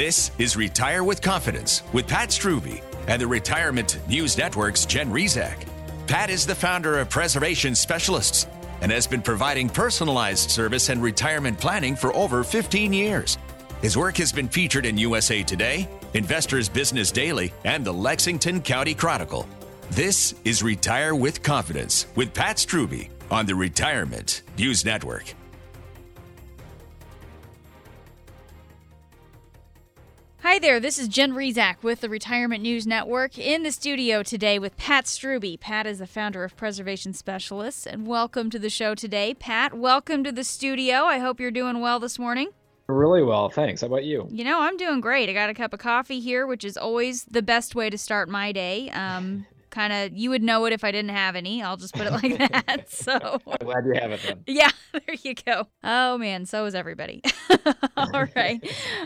This is Retire with Confidence with Pat Strubbe and the Retirement News Network's Jen Rizak. Pat is the founder of Preservation Specialists and has been providing personalized service and retirement planning for over 15 years. His work has been featured in USA Today, Investors Business Daily, and the Lexington County Chronicle. This is Retire with Confidence with Pat Strubbe on the Retirement News Network. Hi there, this is Jen Rizak with the Retirement News Network in the studio today with Pat Strubbe. Pat is the founder of Preservation Specialists, and welcome to the show today. Pat, welcome to the studio. I hope you're doing well this morning. Really well, thanks. How about you? You know, I'm doing great. I got a cup of coffee here, which is always the best way to start my day. Um, kind of you would know it if I didn't have any. I'll just put it like that. So I'm glad you have it then. Yeah, there you go. Oh man, so is everybody. All right.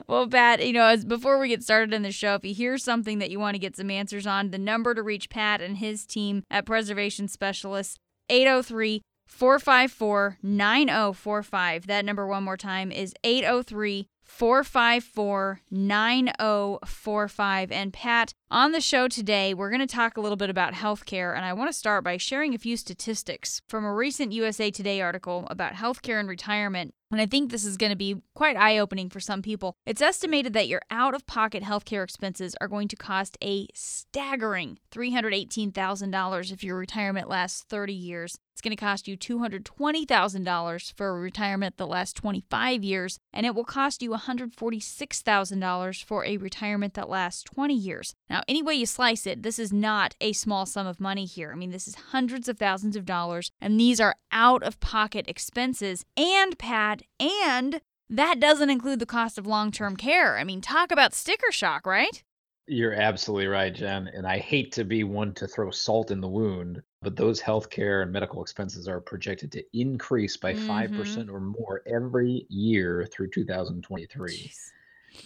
Well, Pat, you know, as before we get started in the show, if you hear something that you want to get some answers on, the number to reach Pat and his team at Preservation Specialists 803 454 9045. That number one more time is 803 454 9045. And Pat, on the show today, we're going to talk a little bit about healthcare. And I want to start by sharing a few statistics from a recent USA Today article about healthcare and retirement. And I think this is going to be quite eye opening for some people. It's estimated that your out of pocket healthcare expenses are going to cost a staggering $318,000 if your retirement lasts 30 years. It's going to cost you $220,000 for a retirement that lasts 25 years, and it will cost you $146,000 for a retirement that lasts 20 years. Now, any way you slice it, this is not a small sum of money here. I mean, this is hundreds of thousands of dollars, and these are out of pocket expenses. And, Pat, and that doesn't include the cost of long term care. I mean, talk about sticker shock, right? You're absolutely right, Jen. And I hate to be one to throw salt in the wound, but those healthcare and medical expenses are projected to increase by mm-hmm. 5% or more every year through 2023. Jeez.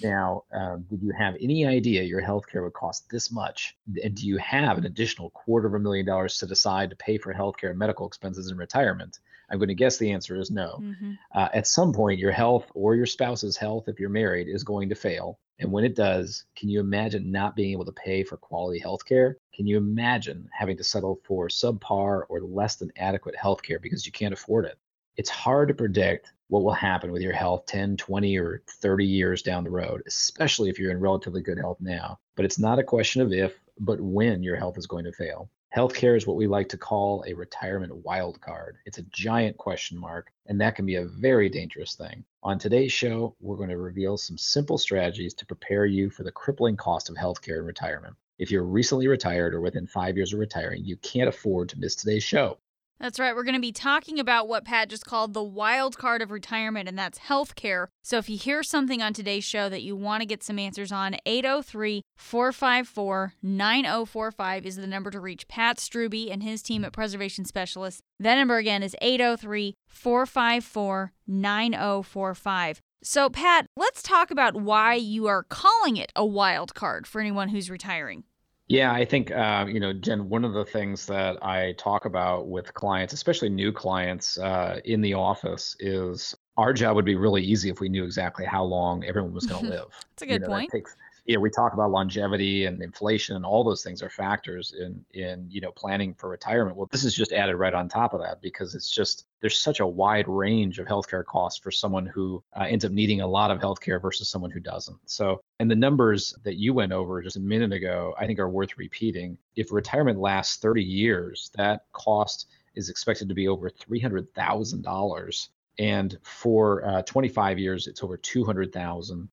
Now, um, did you have any idea your healthcare would cost this much? And do you have an additional quarter of a million dollars set aside to pay for healthcare and medical expenses in retirement? I'm going to guess the answer is no. Mm-hmm. Uh, at some point, your health or your spouse's health, if you're married, is going to fail. And when it does, can you imagine not being able to pay for quality health care? Can you imagine having to settle for subpar or less than adequate health care because you can't afford it? It's hard to predict what will happen with your health 10, 20, or 30 years down the road, especially if you're in relatively good health now. But it's not a question of if, but when your health is going to fail. Healthcare is what we like to call a retirement wild card. It's a giant question mark, and that can be a very dangerous thing. On today's show, we're going to reveal some simple strategies to prepare you for the crippling cost of healthcare in retirement. If you're recently retired or within five years of retiring, you can't afford to miss today's show. That's right. We're going to be talking about what Pat just called the wild card of retirement, and that's healthcare. So if you hear something on today's show that you want to get some answers on, 803 454 9045 is the number to reach Pat Strubbe and his team at Preservation Specialists. That number again is 803 454 9045. So, Pat, let's talk about why you are calling it a wild card for anyone who's retiring. Yeah, I think uh, you know, Jen. One of the things that I talk about with clients, especially new clients uh, in the office, is our job would be really easy if we knew exactly how long everyone was going to live. That's a good you know, point. Takes, you know, we talk about longevity and inflation and all those things are factors in in you know planning for retirement. Well, this is just added right on top of that because it's just there's such a wide range of healthcare costs for someone who uh, ends up needing a lot of healthcare versus someone who doesn't. So, and the numbers that you went over just a minute ago, I think are worth repeating. If retirement lasts 30 years, that cost is expected to be over $300,000 and for uh, 25 years it's over 200,000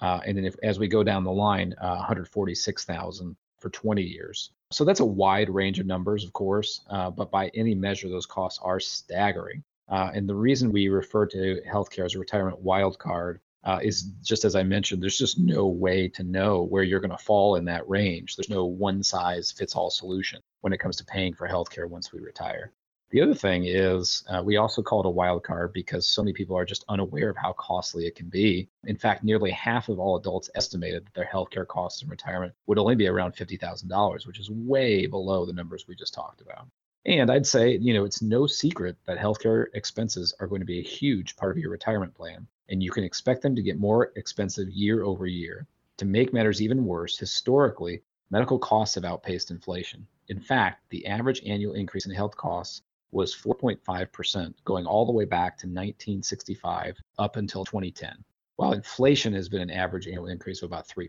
uh, and then if, as we go down the line, uh, 146,000 for 20 years. So that's a wide range of numbers, of course, uh, but by any measure, those costs are staggering. Uh, and the reason we refer to healthcare as a retirement wildcard uh, is just as I mentioned, there's just no way to know where you're going to fall in that range. There's no one size fits all solution when it comes to paying for healthcare once we retire. The other thing is uh, we also call it a wild card because so many people are just unaware of how costly it can be. In fact, nearly half of all adults estimated that their healthcare costs in retirement would only be around $50,000, which is way below the numbers we just talked about. And I'd say, you know, it's no secret that healthcare expenses are going to be a huge part of your retirement plan. and you can expect them to get more expensive year over year. To make matters even worse, historically, medical costs have outpaced inflation. In fact, the average annual increase in health costs was 4.5%, going all the way back to 1965 up until 2010, while inflation has been an average annual increase of about 3%.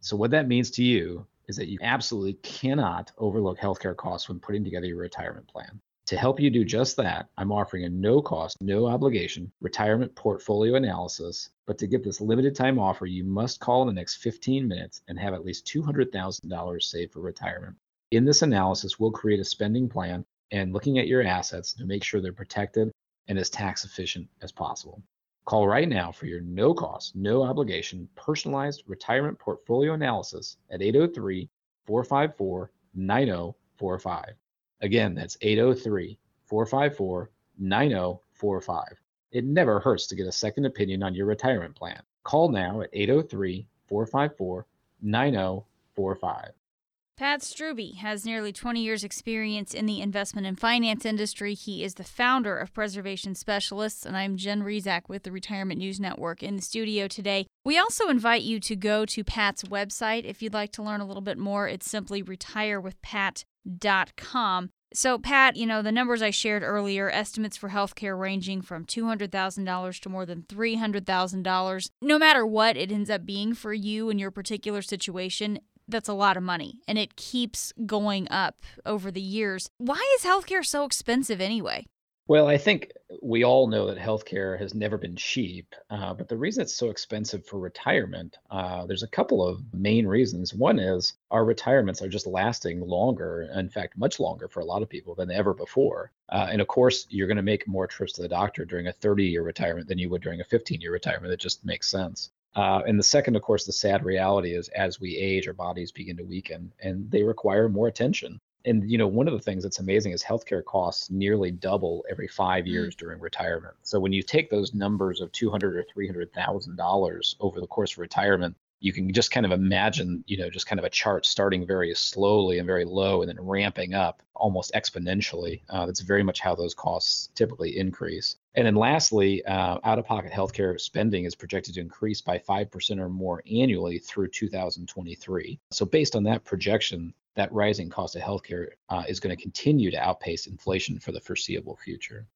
So, what that means to you is that you absolutely cannot overlook healthcare costs when putting together your retirement plan. To help you do just that, I'm offering a no cost, no obligation retirement portfolio analysis. But to get this limited time offer, you must call in the next 15 minutes and have at least $200,000 saved for retirement. In this analysis, we'll create a spending plan and looking at your assets to make sure they're protected and as tax efficient as possible. Call right now for your no cost, no obligation personalized retirement portfolio analysis at 803 454 9045. Again, that's 803 454 9045. It never hurts to get a second opinion on your retirement plan. Call now at 803 454 9045. Pat Strubbe has nearly 20 years' experience in the investment and finance industry. He is the founder of Preservation Specialists, and I'm Jen Rizak with the Retirement News Network in the studio today. We also invite you to go to Pat's website if you'd like to learn a little bit more. It's simply retirewithpat.com. So, Pat, you know, the numbers I shared earlier estimates for healthcare ranging from $200,000 to more than $300,000. No matter what it ends up being for you in your particular situation, that's a lot of money and it keeps going up over the years. Why is healthcare so expensive anyway? Well, I think we all know that healthcare has never been cheap, uh, but the reason it's so expensive for retirement, uh, there's a couple of main reasons. One is our retirements are just lasting longer, in fact, much longer for a lot of people than ever before. Uh, and of course, you're going to make more trips to the doctor during a 30 year retirement than you would during a 15 year retirement. It just makes sense. Uh, and the second, of course, the sad reality is as we age, our bodies begin to weaken and they require more attention. And you know, one of the things that's amazing is healthcare costs nearly double every five mm. years during retirement. So when you take those numbers of two hundred or three hundred thousand dollars over the course of retirement, you can just kind of imagine, you know, just kind of a chart starting very slowly and very low and then ramping up almost exponentially. Uh, that's very much how those costs typically increase. And then lastly, uh, out of pocket healthcare spending is projected to increase by 5% or more annually through 2023. So, based on that projection, that rising cost of healthcare uh, is going to continue to outpace inflation for the foreseeable future.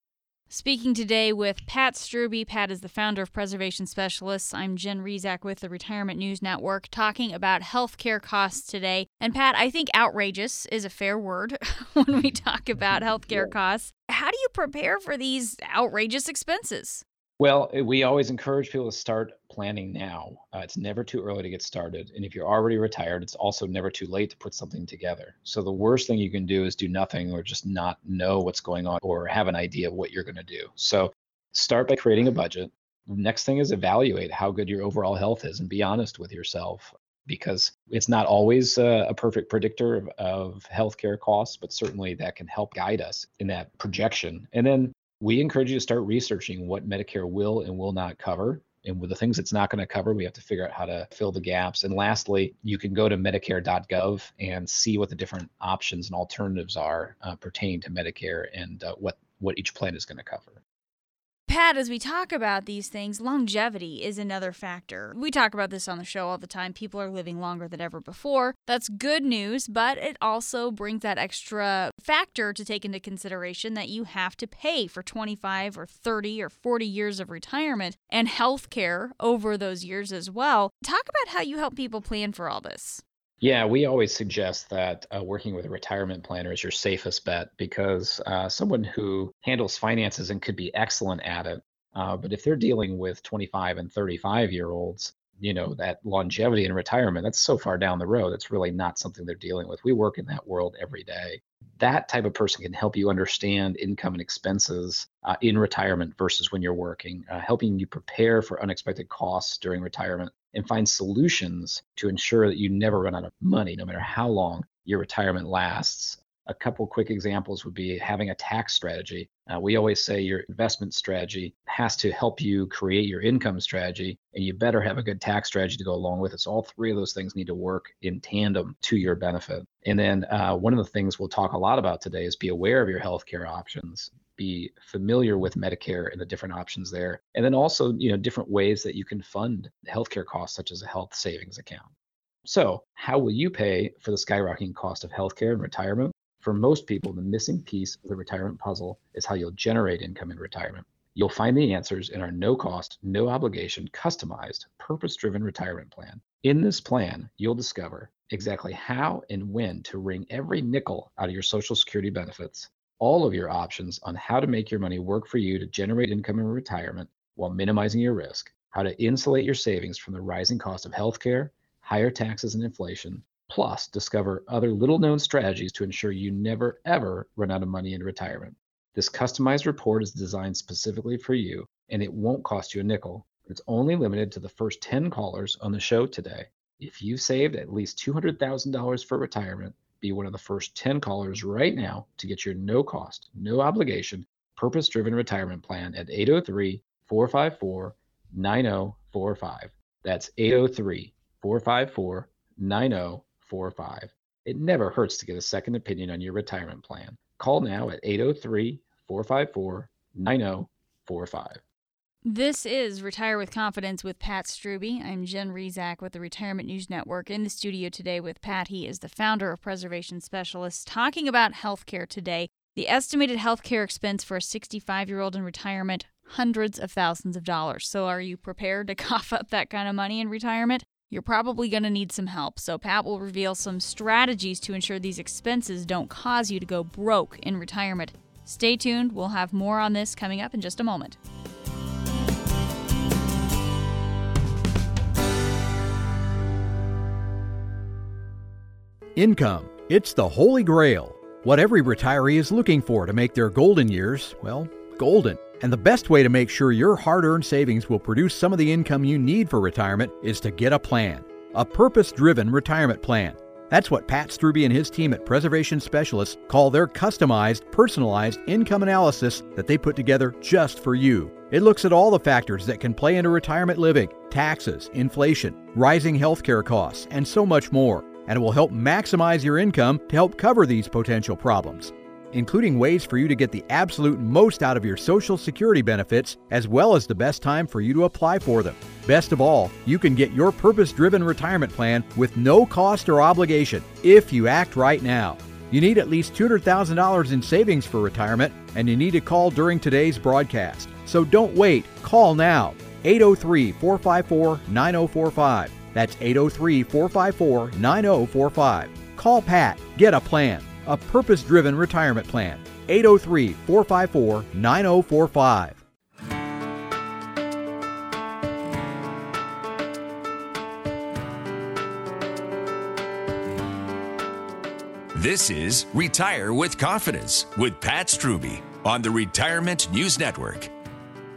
Speaking today with Pat Strubbe. Pat is the founder of Preservation Specialists. I'm Jen Rizak with the Retirement News Network talking about healthcare costs today. And Pat, I think outrageous is a fair word when we talk about healthcare costs. How do you prepare for these outrageous expenses? Well, eh, we always encourage people to start planning now. Uh, it's never too early to get started. And if you're already retired, it's also never too late to put something together. So the worst thing you can do is do nothing or just not know what's going on or have an idea of what you're going to do. So start by creating a budget. Next thing is evaluate how good your overall health is and be honest with yourself because it's not always a, a perfect predictor of, of healthcare costs, but certainly that can help guide us in that projection. And then we encourage you to start researching what Medicare will and will not cover. And with the things it's not going to cover, we have to figure out how to fill the gaps. And lastly, you can go to Medicare.gov and see what the different options and alternatives are uh, pertaining to Medicare and uh, what what each plan is going to cover. Pat, as we talk about these things, longevity is another factor. We talk about this on the show all the time. People are living longer than ever before. That's good news, but it also brings that extra factor to take into consideration that you have to pay for 25 or 30 or 40 years of retirement and health care over those years as well. Talk about how you help people plan for all this. Yeah, we always suggest that uh, working with a retirement planner is your safest bet because uh, someone who handles finances and could be excellent at it, uh, but if they're dealing with 25 and 35 year olds, you know, that longevity in retirement, that's so far down the road that's really not something they're dealing with. We work in that world every day. That type of person can help you understand income and expenses uh, in retirement versus when you're working, uh, helping you prepare for unexpected costs during retirement and find solutions to ensure that you never run out of money, no matter how long your retirement lasts. A couple quick examples would be having a tax strategy. Uh, we always say your investment strategy has to help you create your income strategy, and you better have a good tax strategy to go along with it. So, all three of those things need to work in tandem to your benefit. And then, uh, one of the things we'll talk a lot about today is be aware of your healthcare options be familiar with Medicare and the different options there. And then also, you know, different ways that you can fund healthcare costs, such as a health savings account. So, how will you pay for the skyrocketing cost of healthcare and retirement? For most people, the missing piece of the retirement puzzle is how you'll generate income in retirement. You'll find the answers in our no cost, no obligation, customized, purpose driven retirement plan. In this plan, you'll discover exactly how and when to wring every nickel out of your Social Security benefits, all of your options on how to make your money work for you to generate income in retirement while minimizing your risk, how to insulate your savings from the rising cost of healthcare, higher taxes, and inflation. Plus, discover other little known strategies to ensure you never ever run out of money in retirement. This customized report is designed specifically for you, and it won't cost you a nickel. It's only limited to the first 10 callers on the show today. If you've saved at least $200,000 for retirement, be one of the first 10 callers right now to get your no cost, no obligation, purpose driven retirement plan at 803 454 9045. That's 803 454 9045. It never hurts to get a second opinion on your retirement plan. Call now at 803 454 9045. This is Retire with Confidence with Pat Strubbe. I'm Jen Rizak with the Retirement News Network in the studio today with Pat. He is the founder of Preservation Specialists, talking about healthcare today. The estimated healthcare expense for a 65 year old in retirement, hundreds of thousands of dollars. So, are you prepared to cough up that kind of money in retirement? You're probably going to need some help. So, Pat will reveal some strategies to ensure these expenses don't cause you to go broke in retirement. Stay tuned. We'll have more on this coming up in just a moment. Income. It's the holy grail. What every retiree is looking for to make their golden years, well, golden. And the best way to make sure your hard earned savings will produce some of the income you need for retirement is to get a plan. A purpose driven retirement plan. That's what Pat Strubbe and his team at Preservation Specialists call their customized, personalized income analysis that they put together just for you. It looks at all the factors that can play into retirement living taxes, inflation, rising healthcare costs, and so much more and it will help maximize your income to help cover these potential problems, including ways for you to get the absolute most out of your Social Security benefits, as well as the best time for you to apply for them. Best of all, you can get your purpose driven retirement plan with no cost or obligation if you act right now. You need at least $200,000 in savings for retirement, and you need to call during today's broadcast. So don't wait. Call now. 803 454 9045. That's 803 454 9045. Call Pat. Get a plan. A purpose driven retirement plan. 803 454 9045. This is Retire with Confidence with Pat Strubbe on the Retirement News Network.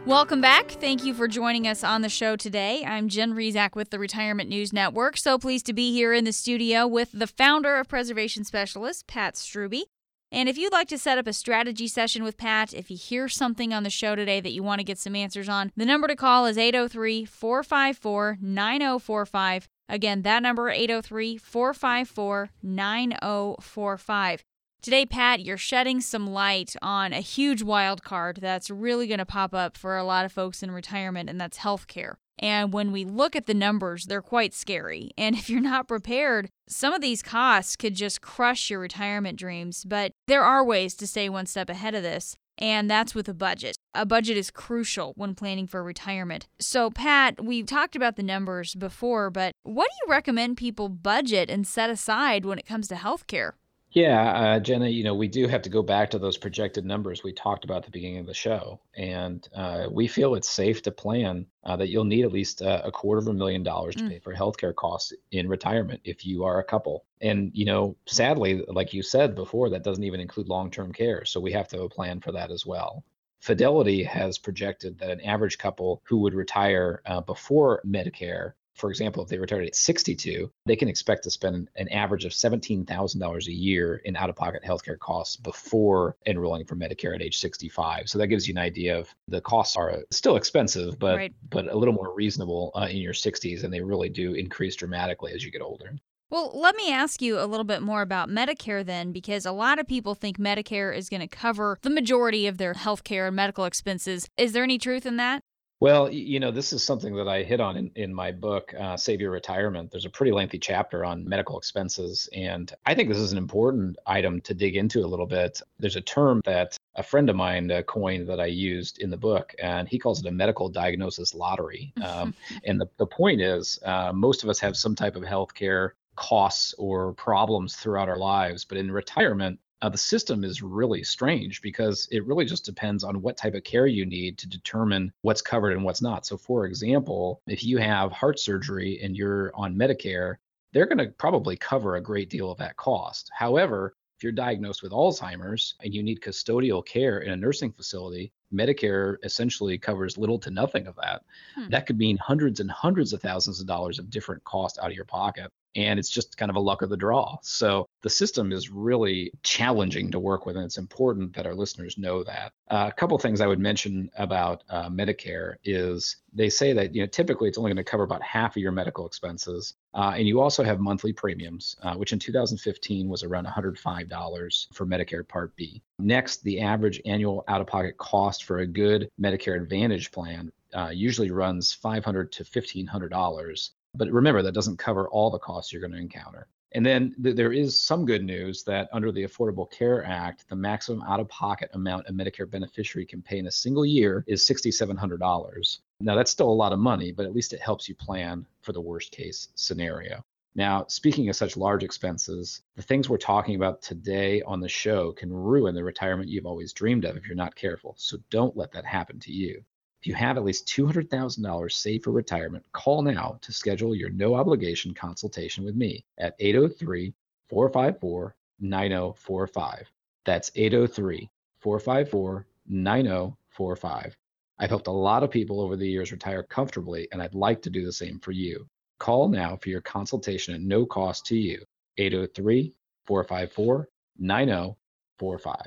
Welcome back. Thank you for joining us on the show today. I'm Jen Rizak with the Retirement News Network. So pleased to be here in the studio with the founder of Preservation Specialists, Pat Strubbe. And if you'd like to set up a strategy session with Pat, if you hear something on the show today that you want to get some answers on, the number to call is 803 454 9045. Again, that number 803 454 9045. Today, Pat, you're shedding some light on a huge wild card that's really going to pop up for a lot of folks in retirement, and that's healthcare. And when we look at the numbers, they're quite scary. And if you're not prepared, some of these costs could just crush your retirement dreams. But there are ways to stay one step ahead of this, and that's with a budget. A budget is crucial when planning for retirement. So, Pat, we've talked about the numbers before, but what do you recommend people budget and set aside when it comes to healthcare? Yeah, uh, Jenna, you know, we do have to go back to those projected numbers we talked about at the beginning of the show. And uh, we feel it's safe to plan uh, that you'll need at least uh, a quarter of a million dollars to mm. pay for healthcare costs in retirement if you are a couple. And, you know, sadly, like you said before, that doesn't even include long term care. So we have to have a plan for that as well. Fidelity has projected that an average couple who would retire uh, before Medicare for example, if they retired at 62, they can expect to spend an average of $17,000 a year in out of pocket healthcare costs before enrolling for Medicare at age 65. So that gives you an idea of the costs are still expensive, but right. but a little more reasonable uh, in your 60s, and they really do increase dramatically as you get older. Well, let me ask you a little bit more about Medicare then, because a lot of people think Medicare is going to cover the majority of their health care and medical expenses. Is there any truth in that? Well, you know, this is something that I hit on in, in my book, uh, Save Your Retirement. There's a pretty lengthy chapter on medical expenses. And I think this is an important item to dig into a little bit. There's a term that a friend of mine uh, coined that I used in the book, and he calls it a medical diagnosis lottery. Um, and the, the point is, uh, most of us have some type of healthcare costs or problems throughout our lives. But in retirement, uh, the system is really strange because it really just depends on what type of care you need to determine what's covered and what's not. So, for example, if you have heart surgery and you're on Medicare, they're going to probably cover a great deal of that cost. However, if you're diagnosed with Alzheimer's and you need custodial care in a nursing facility, Medicare essentially covers little to nothing of that. Hmm. That could mean hundreds and hundreds of thousands of dollars of different cost out of your pocket and it's just kind of a luck of the draw. So the system is really challenging to work with, and it's important that our listeners know that. Uh, a couple things I would mention about uh, Medicare is they say that you know typically it's only going to cover about half of your medical expenses, uh, and you also have monthly premiums, uh, which in 2015 was around $105 for Medicare Part B. Next, the average annual out-of-pocket cost for a good Medicare Advantage plan uh, usually runs 500 to $1,500. But remember, that doesn't cover all the costs you're going to encounter. And then th- there is some good news that under the Affordable Care Act, the maximum out of pocket amount a Medicare beneficiary can pay in a single year is $6,700. Now, that's still a lot of money, but at least it helps you plan for the worst case scenario. Now, speaking of such large expenses, the things we're talking about today on the show can ruin the retirement you've always dreamed of if you're not careful. So don't let that happen to you. If you have at least $200,000 saved for retirement, call now to schedule your no obligation consultation with me at 803 454 9045. That's 803 454 9045. I've helped a lot of people over the years retire comfortably, and I'd like to do the same for you. Call now for your consultation at no cost to you. 803 454 9045.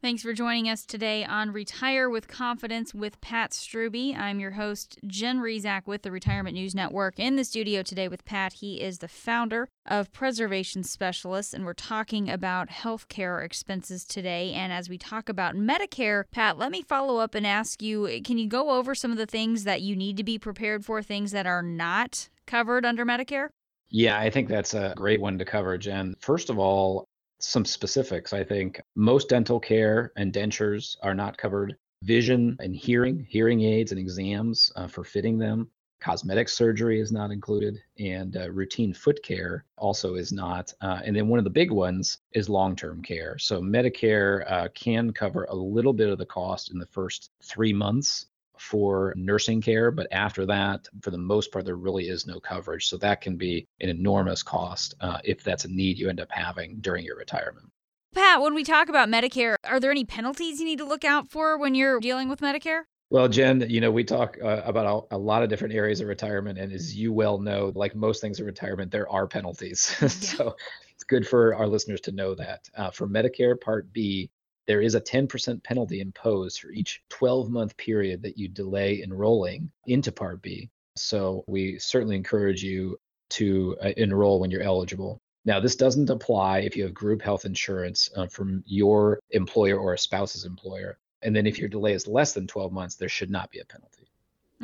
Thanks for joining us today on Retire with Confidence with Pat Strubbe. I'm your host, Jen Rizak with the Retirement News Network. In the studio today with Pat, he is the founder of Preservation Specialists, and we're talking about healthcare expenses today. And as we talk about Medicare, Pat, let me follow up and ask you can you go over some of the things that you need to be prepared for, things that are not covered under Medicare? Yeah, I think that's a great one to cover, Jen. First of all, some specifics. I think most dental care and dentures are not covered. Vision and hearing, hearing aids and exams uh, for fitting them. Cosmetic surgery is not included, and uh, routine foot care also is not. Uh, and then one of the big ones is long term care. So Medicare uh, can cover a little bit of the cost in the first three months for nursing care, but after that, for the most part, there really is no coverage. So that can be an enormous cost uh, if that's a need you end up having during your retirement. Pat, when we talk about Medicare, are there any penalties you need to look out for when you're dealing with Medicare? Well, Jen, you know, we talk uh, about a, a, lot of different areas of retirement. And as you well know, like most things in retirement, there are penalties. so it's good for our listeners to know that. Uh, for Medicare Part B, there is a 10% penalty imposed for each 12 month period that you delay enrolling into Part B. So we certainly encourage you to uh, enroll when you're eligible. Now, this doesn't apply if you have group health insurance uh, from your employer or a spouse's employer. And then if your delay is less than 12 months, there should not be a penalty.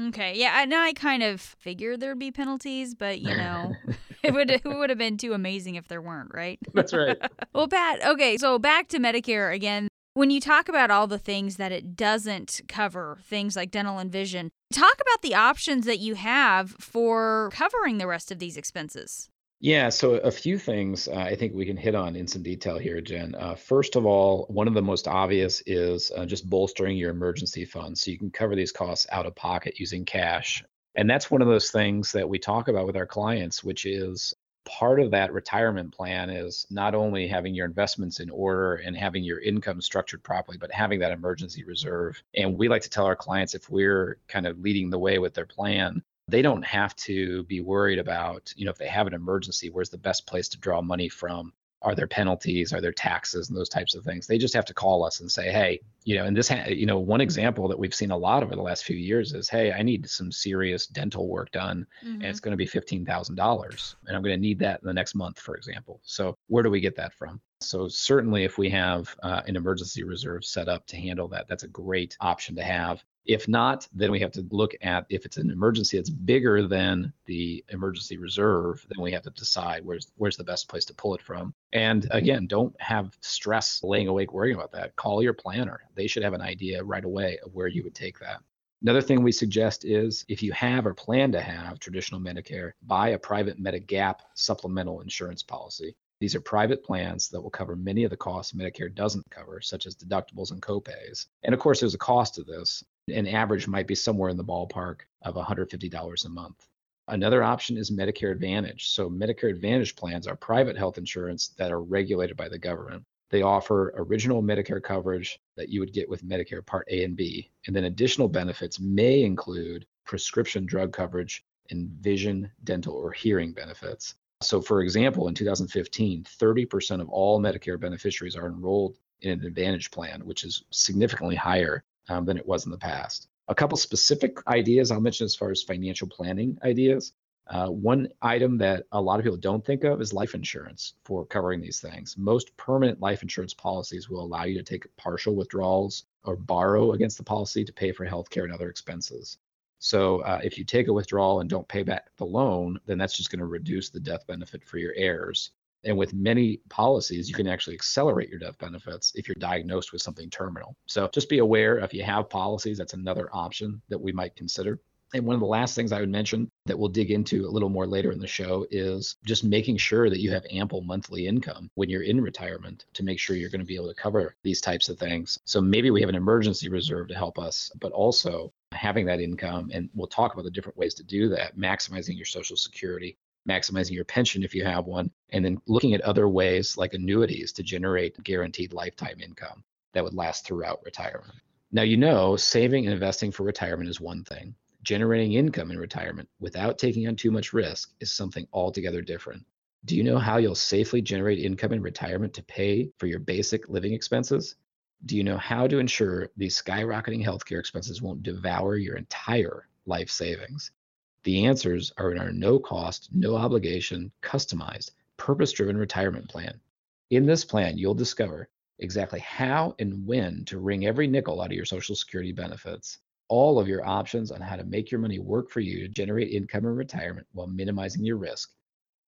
Okay. Yeah, I know I kind of figured there'd be penalties, but you know, it would it would have been too amazing if there weren't, right? That's right. well, Pat, okay, so back to Medicare again. When you talk about all the things that it doesn't cover, things like dental and vision, talk about the options that you have for covering the rest of these expenses. Yeah, so a few things uh, I think we can hit on in some detail here, Jen. Uh, first of all, one of the most obvious is uh, just bolstering your emergency fund so you can cover these costs out of pocket using cash. And that's one of those things that we talk about with our clients, which is part of that retirement plan is not only having your investments in order and having your income structured properly, but having that emergency reserve. And we like to tell our clients if we're kind of leading the way with their plan, they don't have to be worried about, you know, if they have an emergency, where's the best place to draw money from? Are there penalties? Are there taxes and those types of things? They just have to call us and say, hey, you know, and this, you know, one example that we've seen a lot over the last few years is, hey, I need some serious dental work done, mm-hmm. and it's going to be fifteen thousand dollars, and I'm going to need that in the next month, for example. So where do we get that from? So certainly, if we have uh, an emergency reserve set up to handle that, that's a great option to have. If not, then we have to look at if it's an emergency that's bigger than the emergency reserve, then we have to decide where's where's the best place to pull it from. And again, don't have stress laying awake worrying about that. Call your planner. They should have an idea right away of where you would take that. Another thing we suggest is if you have or plan to have traditional Medicare, buy a private Medigap supplemental insurance policy. These are private plans that will cover many of the costs Medicare doesn't cover, such as deductibles and copays. And of course, there's a cost to this. An average might be somewhere in the ballpark of $150 a month. Another option is Medicare Advantage. So, Medicare Advantage plans are private health insurance that are regulated by the government. They offer original Medicare coverage that you would get with Medicare Part A and B. And then additional benefits may include prescription drug coverage and vision, dental, or hearing benefits. So, for example, in 2015, 30% of all Medicare beneficiaries are enrolled in an Advantage plan, which is significantly higher um, than it was in the past. A couple specific ideas I'll mention as far as financial planning ideas. Uh, one item that a lot of people don't think of is life insurance for covering these things. Most permanent life insurance policies will allow you to take partial withdrawals or borrow against the policy to pay for healthcare and other expenses. So uh, if you take a withdrawal and don't pay back the loan, then that's just going to reduce the death benefit for your heirs. And with many policies, you can actually accelerate your death benefits if you're diagnosed with something terminal. So just be aware if you have policies, that's another option that we might consider. And one of the last things I would mention that we'll dig into a little more later in the show is just making sure that you have ample monthly income when you're in retirement to make sure you're going to be able to cover these types of things. So maybe we have an emergency reserve to help us, but also having that income. And we'll talk about the different ways to do that, maximizing your Social Security, maximizing your pension if you have one, and then looking at other ways like annuities to generate guaranteed lifetime income that would last throughout retirement. Now, you know, saving and investing for retirement is one thing. Generating income in retirement without taking on too much risk is something altogether different. Do you know how you'll safely generate income in retirement to pay for your basic living expenses? Do you know how to ensure these skyrocketing healthcare expenses won't devour your entire life savings? The answers are in our no cost, no obligation, customized, purpose driven retirement plan. In this plan, you'll discover exactly how and when to wring every nickel out of your Social Security benefits, all of your options on how to make your money work for you to generate income in retirement while minimizing your risk,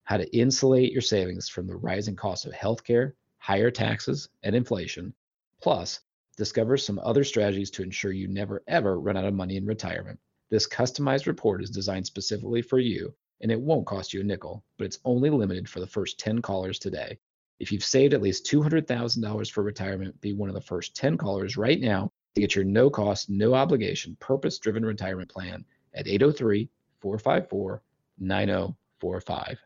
how to insulate your savings from the rising cost of healthcare, higher taxes, and inflation, plus discover some other strategies to ensure you never ever run out of money in retirement. This customized report is designed specifically for you, and it won't cost you a nickel, but it's only limited for the first 10 callers today. If you've saved at least $200,000 for retirement, be one of the first 10 callers right now to get your no cost, no obligation, purpose driven retirement plan at 803 454 9045.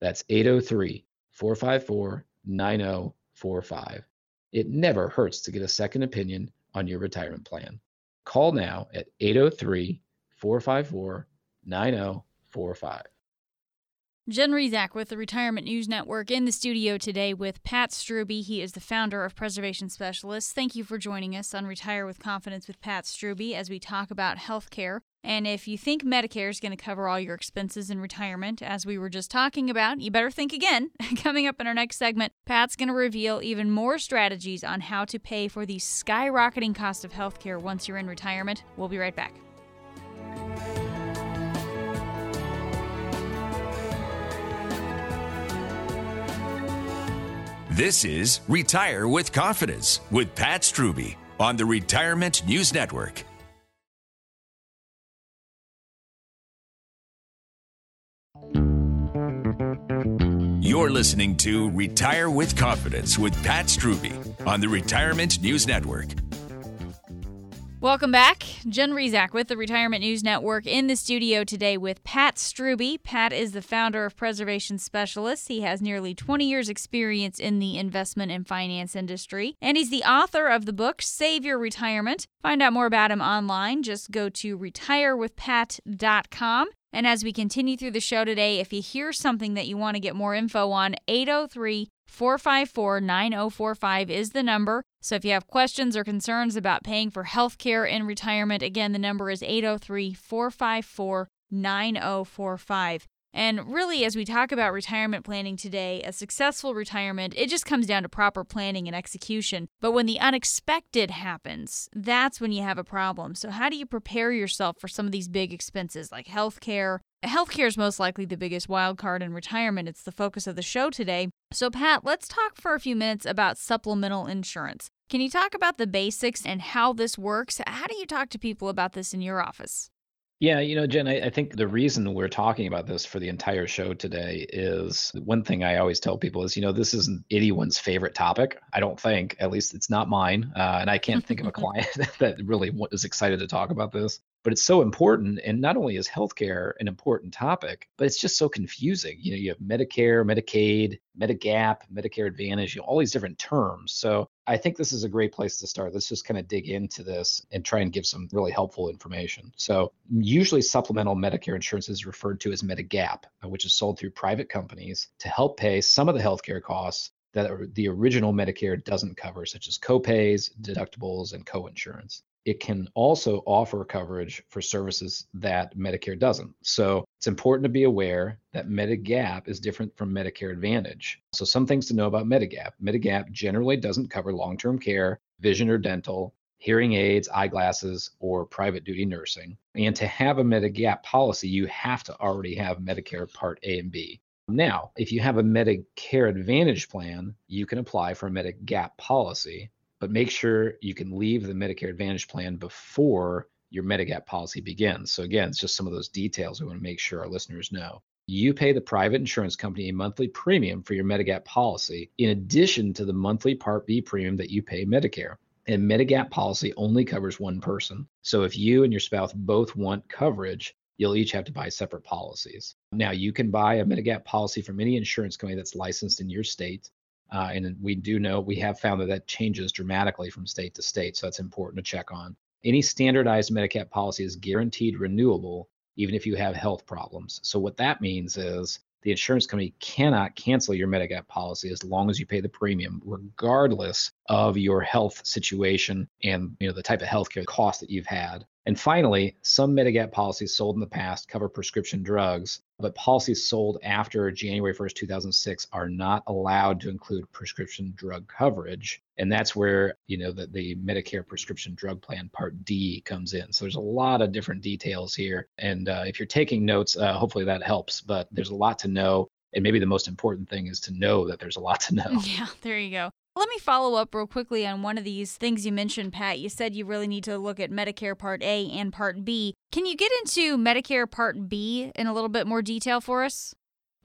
That's 803 454 9045. It never hurts to get a second opinion on your retirement plan. Call now at 803 454 9045. Jen Rizak with the Retirement News Network in the studio today with Pat Strubbe. He is the founder of Preservation Specialists. Thank you for joining us on Retire with Confidence with Pat Strubbe as we talk about health care. And if you think Medicare is going to cover all your expenses in retirement, as we were just talking about, you better think again. Coming up in our next segment, Pat's going to reveal even more strategies on how to pay for the skyrocketing cost of healthcare once you're in retirement. We'll be right back. This is Retire with Confidence with Pat Strubbe on the Retirement News Network. You're listening to Retire with Confidence with Pat Strubbe on the Retirement News Network. Welcome back. Jen Rizak with the Retirement News Network in the studio today with Pat Strubbe. Pat is the founder of Preservation Specialists. He has nearly 20 years' experience in the investment and finance industry, and he's the author of the book Save Your Retirement. Find out more about him online. Just go to retirewithpat.com. And as we continue through the show today, if you hear something that you want to get more info on, 803 454 9045 is the number. So if you have questions or concerns about paying for health care in retirement, again, the number is 803 454 9045. And really, as we talk about retirement planning today, a successful retirement, it just comes down to proper planning and execution. But when the unexpected happens, that's when you have a problem. So, how do you prepare yourself for some of these big expenses like healthcare? Healthcare is most likely the biggest wild card in retirement. It's the focus of the show today. So, Pat, let's talk for a few minutes about supplemental insurance. Can you talk about the basics and how this works? How do you talk to people about this in your office? Yeah, you know, Jen, I, I, think the reason we're talking about this for the entire show today is one thing I always tell people is, you know, this isn't anyone's favorite topic. I don't think, at least it's not mine. Uh, and I can't think of a client that really is excited to talk about this but it's so important and not only is healthcare an important topic but it's just so confusing. You know you have medicare medicaid medigap medicare advantage you know, all these different terms. So i think this is a great place to start. Let's just kind of dig into this and try and give some really helpful information. So usually supplemental medicare insurance is referred to as medigap uh, which is sold through private companies to help pay some of the healthcare costs that the original Medicare doesn't cover, such as copays, deductibles, and coinsurance it can also offer coverage for services that Medicare doesn't. So it's important to be aware that Medigap is different from Medicare Advantage. So some things to know about Medigap. Medigap generally doesn't cover long-term care, vision or dental, hearing aids, eyeglasses, or private duty nursing. And to have a Medigap policy, you have to already have Medicare Part A and B. Now, if you have a Medicare Advantage plan, you can apply for a Medigap policy but make sure you can leave the Medicare Advantage plan before your Medigap policy begins. So again, it's just some of those details we want to make sure our listeners know. You pay the private insurance company a monthly premium for your Medigap policy in addition to the monthly Part B premium that you pay Medicare. And Medigap policy only covers one person. So if you and your spouse both want coverage, you'll each have to buy separate policies. Now, you can buy a Medigap policy from any insurance company that's licensed in your state. Uh, and we do know we have found that that changes dramatically from state to state. So that's important to check on. Any standardized Medigap policy is guaranteed renewable, even if you have health problems. So what that means is the insurance company cannot cancel your Medigap policy as long as you pay the premium, regardless of your health situation and you know the type of healthcare cost that you've had. And finally, some Medigap policies sold in the past cover prescription drugs, but policies sold after January 1st, 2006 are not allowed to include prescription drug coverage. And that's where, you know, the, the Medicare prescription drug plan part D comes in. So there's a lot of different details here. And uh, if you're taking notes, uh, hopefully that helps, but there's a lot to know. And maybe the most important thing is to know that there's a lot to know. Yeah, there you go. Let me follow up real quickly on one of these things you mentioned, Pat. You said you really need to look at Medicare Part A and Part B. Can you get into Medicare Part B in a little bit more detail for us?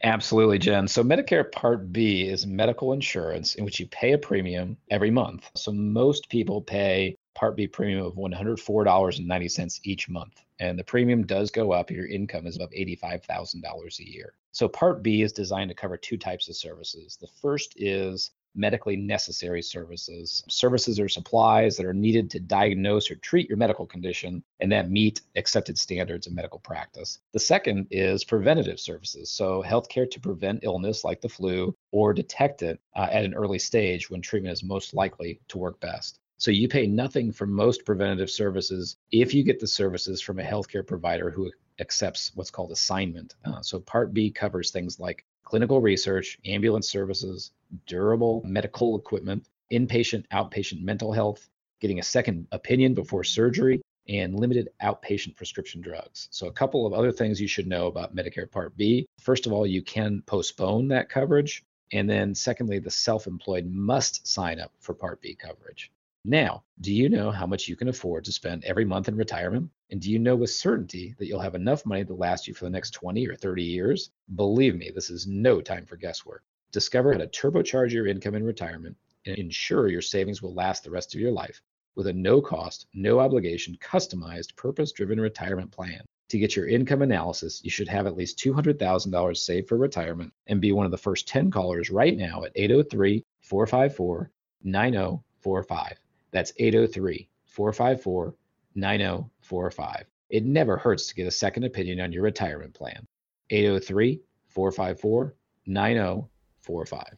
Absolutely, Jen. So, Medicare Part B is medical insurance in which you pay a premium every month. So, most people pay Part B premium of $104.90 each month. And the premium does go up your income is above $85,000 a year. So, Part B is designed to cover two types of services. The first is medically necessary services. Services or supplies that are needed to diagnose or treat your medical condition and that meet accepted standards of medical practice. The second is preventative services. So, healthcare to prevent illness like the flu or detect it uh, at an early stage when treatment is most likely to work best. So you pay nothing for most preventative services if you get the services from a healthcare provider who accepts what's called assignment. Uh, so Part B covers things like clinical research, ambulance services, durable medical equipment, inpatient, outpatient mental health, getting a second opinion before surgery, and limited outpatient prescription drugs. So, a couple of other things you should know about Medicare Part B. First of all, you can postpone that coverage. And then, secondly, the self employed must sign up for Part B coverage. Now, do you know how much you can afford to spend every month in retirement? And do you know with certainty that you'll have enough money to last you for the next 20 or 30 years? Believe me, this is no time for guesswork. Discover how to turbocharge your income in retirement and ensure your savings will last the rest of your life with a no cost, no obligation, customized, purpose driven retirement plan. To get your income analysis, you should have at least $200,000 saved for retirement and be one of the first 10 callers right now at 803 454 9045. That's 803 454 9045. It never hurts to get a second opinion on your retirement plan. 803 454 9045.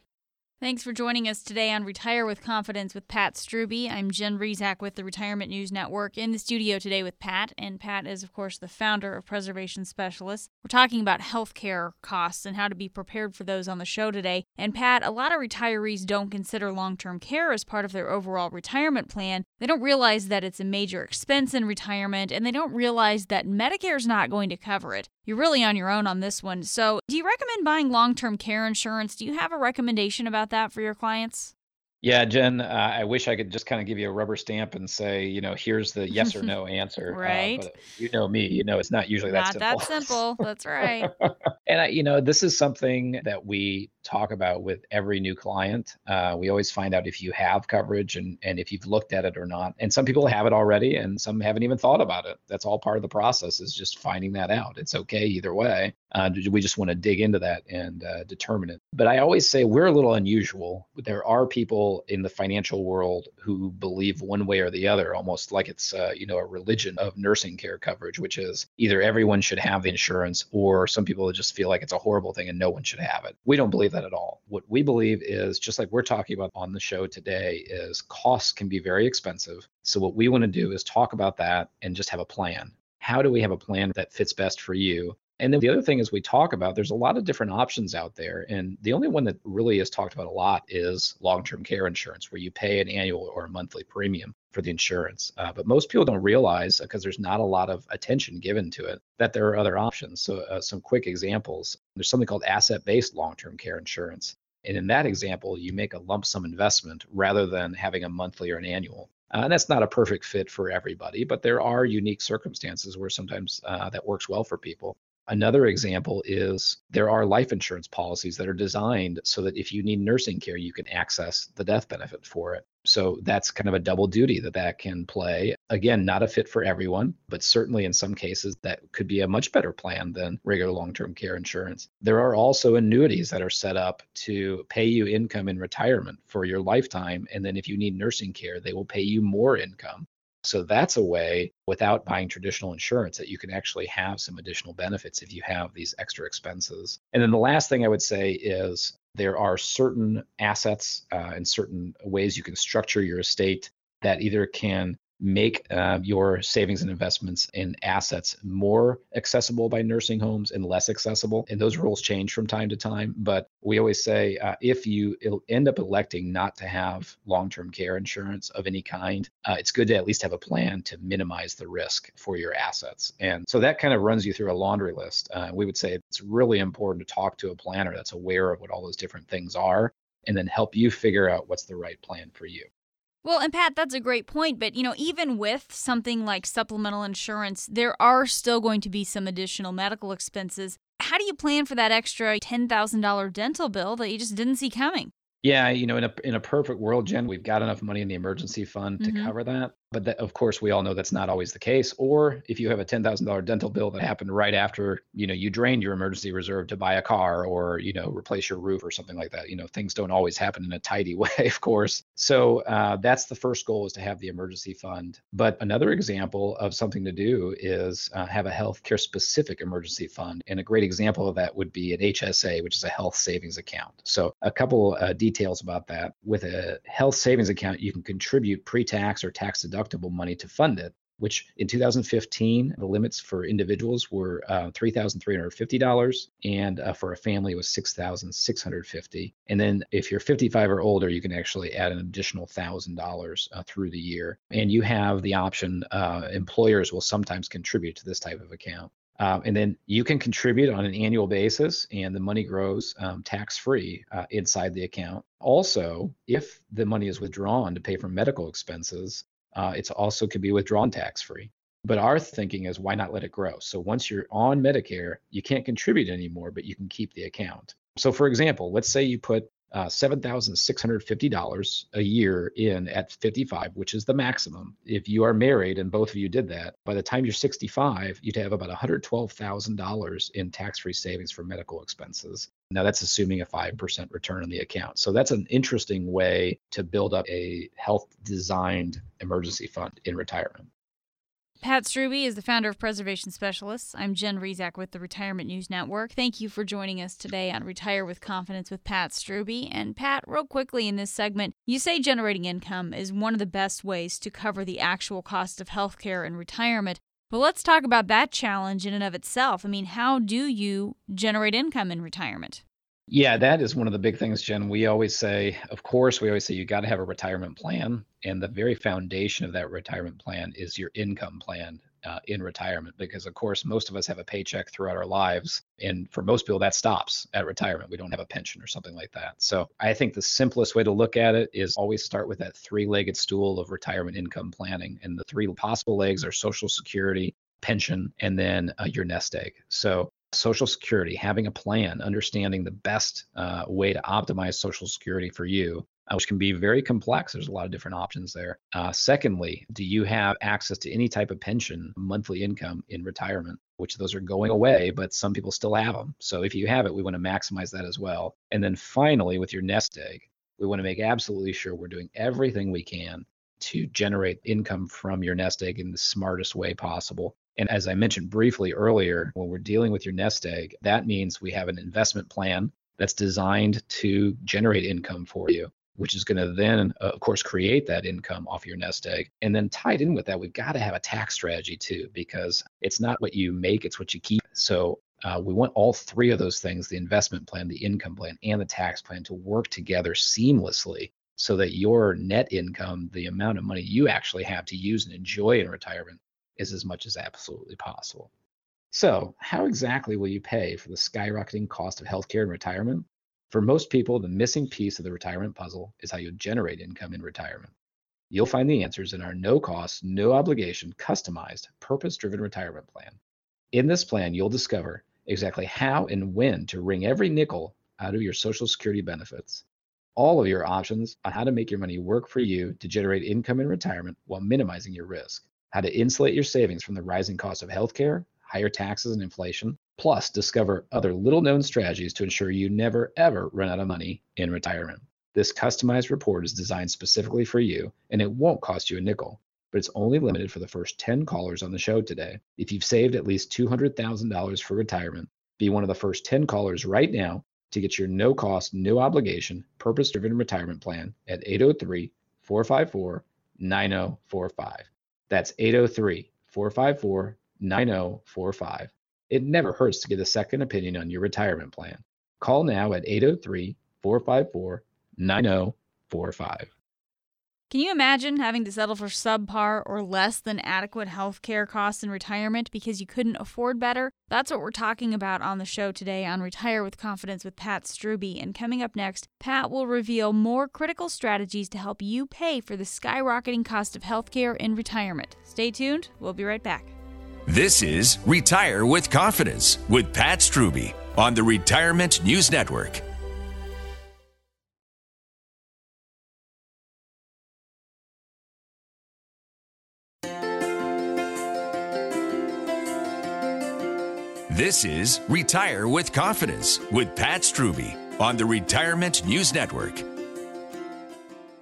Thanks for joining us today on Retire with Confidence with Pat Strubbe. I'm Jen Rizak with the Retirement News Network in the studio today with Pat, and Pat is, of course, the founder of Preservation Specialists. We're talking about healthcare costs and how to be prepared for those on the show today. And Pat, a lot of retirees don't consider long term care as part of their overall retirement plan. They don't realize that it's a major expense in retirement, and they don't realize that Medicare is not going to cover it you're really on your own on this one. So, do you recommend buying long term care insurance? Do you have a recommendation about that for your clients? Yeah, Jen, uh, I wish I could just kind of give you a rubber stamp and say, you know, here's the yes or no answer. right. Uh, but you know me, you know, it's not usually that not simple. that simple. That's right. and, I, you know, this is something that we talk about with every new client. Uh, we always find out if you have coverage and, and if you've looked at it or not. And some people have it already and some haven't even thought about it. That's all part of the process is just finding that out. It's okay either way. Uh, we just want to dig into that and uh, determine it. But I always say we're a little unusual. There are people in the financial world who believe one way or the other, almost like it's uh, you know a religion of nursing care coverage, which is either everyone should have insurance or some people just feel like it's a horrible thing and no one should have it. We don't believe that at all. What we believe is just like we're talking about on the show today is costs can be very expensive. So what we want to do is talk about that and just have a plan. How do we have a plan that fits best for you? And then the other thing is we talk about there's a lot of different options out there. And the only one that really is talked about a lot is long term care insurance, where you pay an annual or a monthly premium for the insurance. Uh, but most people don't realize because there's not a lot of attention given to it that there are other options. So, uh, some quick examples there's something called asset based long term care insurance. And in that example, you make a lump sum investment rather than having a monthly or an annual. Uh, and that's not a perfect fit for everybody, but there are unique circumstances where sometimes uh, that works well for people. Another example is there are life insurance policies that are designed so that if you need nursing care, you can access the death benefit for it. So that's kind of a double duty that that can play. Again, not a fit for everyone, but certainly in some cases that could be a much better plan than regular long-term care insurance. There are also annuities that are set up to pay you income in retirement for your lifetime and then if you need nursing care, they will pay you more income so that's a way without buying traditional insurance that you can actually have some additional benefits if you have these extra expenses. And then the last thing I would say is there are certain assets uh, and certain ways you can structure your estate that either can make uh, your savings and investments in assets more accessible by nursing homes and less accessible. And those rules change from time to time. But we always say uh, if you end up electing not to have long term care insurance of any kind, uh, it's good to at least have a plan to minimize the risk for your assets. And so that kind of runs you through a laundry list. Uh, we would say it's really important to talk to a planner that's aware of what all those different things are and then help you figure out what's the right plan for you. Well, and Pat, that's a great point. But, you know, even with something like supplemental insurance, there are still going to be some additional medical expenses. How do you plan for that extra $10,000 dental bill that you just didn't see coming? Yeah, you know, in a in a perfect world, Jen, we've got enough money in the emergency fund to Mhm. cover that. But that, of course, we all know that's not always the case. Or if you have a ten thousand dollar dental bill that happened right after you know you drained your emergency reserve to buy a car or you know replace your roof or something like that, you know things don't always happen in a tidy way, of course. So uh, that's the first goal is to have the emergency fund. But another example of something to do is uh, have a healthcare specific emergency fund. And a great example of that would be an HSA, which is a health savings account. So a couple uh, details about that. With a health savings account, you can contribute pre-tax or tax deductible money to fund it which in 2015 the limits for individuals were uh, $3,350 and uh, for a family it was $6,650. and then if you're 55 or older you can actually add an additional $1,000 uh, through the year and you have the option uh, employers will sometimes contribute to this type of account um, and then you can contribute on an annual basis, and the money grows um, tax free uh, inside the account. Also, if the money is withdrawn to pay for medical expenses, uh, it's also can be withdrawn tax free. But our thinking is why not let it grow? So once you're on Medicare, you can't contribute anymore, but you can keep the account. So, for example, let's say you put uh, $7,650 a year in at 55, which is the maximum. If you are married and both of you did that, by the time you're 65, you'd have about $112,000 in tax free savings for medical expenses. Now, that's assuming a 5% return on the account. So, that's an interesting way to build up a health designed emergency fund in retirement. Pat Strubbe is the founder of Preservation Specialists. I'm Jen Rizak with the Retirement News Network. Thank you for joining us today on Retire with Confidence with Pat Strubbe. And Pat, real quickly in this segment, you say generating income is one of the best ways to cover the actual cost of healthcare and retirement. But let's talk about that challenge in and of itself. I mean, how do you generate income in retirement? Yeah, that is one of the big things, Jen. We always say, of course, we always say you got to have a retirement plan. And the very foundation of that retirement plan is your income plan uh, in retirement. Because, of course, most of us have a paycheck throughout our lives. And for most people, that stops at retirement. We don't have a pension or something like that. So I think the simplest way to look at it is always start with that three legged stool of retirement income planning. And the three possible legs are Social Security, pension, and then uh, your nest egg. So Social Security, having a plan, understanding the best uh, way to optimize Social Security for you, which can be very complex. There's a lot of different options there. Uh, secondly, do you have access to any type of pension, monthly income in retirement? Which those are going away, but some people still have them. So if you have it, we want to maximize that as well. And then finally, with your nest egg, we want to make absolutely sure we're doing everything we can to generate income from your nest egg in the smartest way possible. And as I mentioned briefly earlier, when we're dealing with your nest egg, that means we have an investment plan that's designed to generate income for you, which is going to then, uh, of course, create that income off your nest egg. And then tied in with that, we've got to have a tax strategy too, because it's not what you make, it's what you keep. So uh, we want all three of those things the investment plan, the income plan, and the tax plan to work together seamlessly so that your net income, the amount of money you actually have to use and enjoy in retirement, is as much as absolutely possible. So, how exactly will you pay for the skyrocketing cost of healthcare in retirement? For most people, the missing piece of the retirement puzzle is how you generate income in retirement. You'll find the answers in our no cost, no obligation, customized, purpose driven retirement plan. In this plan, you'll discover exactly how and when to wring every nickel out of your Social Security benefits, all of your options on how to make your money work for you to generate income in retirement while minimizing your risk how to insulate your savings from the rising cost of healthcare, higher taxes, and inflation, plus discover other little known strategies to ensure you never ever run out of money in retirement. This customized report is designed specifically for you, and it won't cost you a nickel, but it's only limited for the first 10 callers on the show today. If you've saved at least $200,000 for retirement, be one of the first 10 callers right now to get your no cost, no obligation, purpose driven retirement plan at 803 454 9045. That's 803 454 9045. It never hurts to get a second opinion on your retirement plan. Call now at 803 454 9045. Can you imagine having to settle for subpar or less than adequate health care costs in retirement because you couldn't afford better? That's what we're talking about on the show today on Retire with Confidence with Pat Strubbe. And coming up next, Pat will reveal more critical strategies to help you pay for the skyrocketing cost of health care in retirement. Stay tuned, we'll be right back. This is Retire with Confidence with Pat Strubbe on the Retirement News Network. This is Retire with Confidence with Pat Strubbe on the Retirement News Network.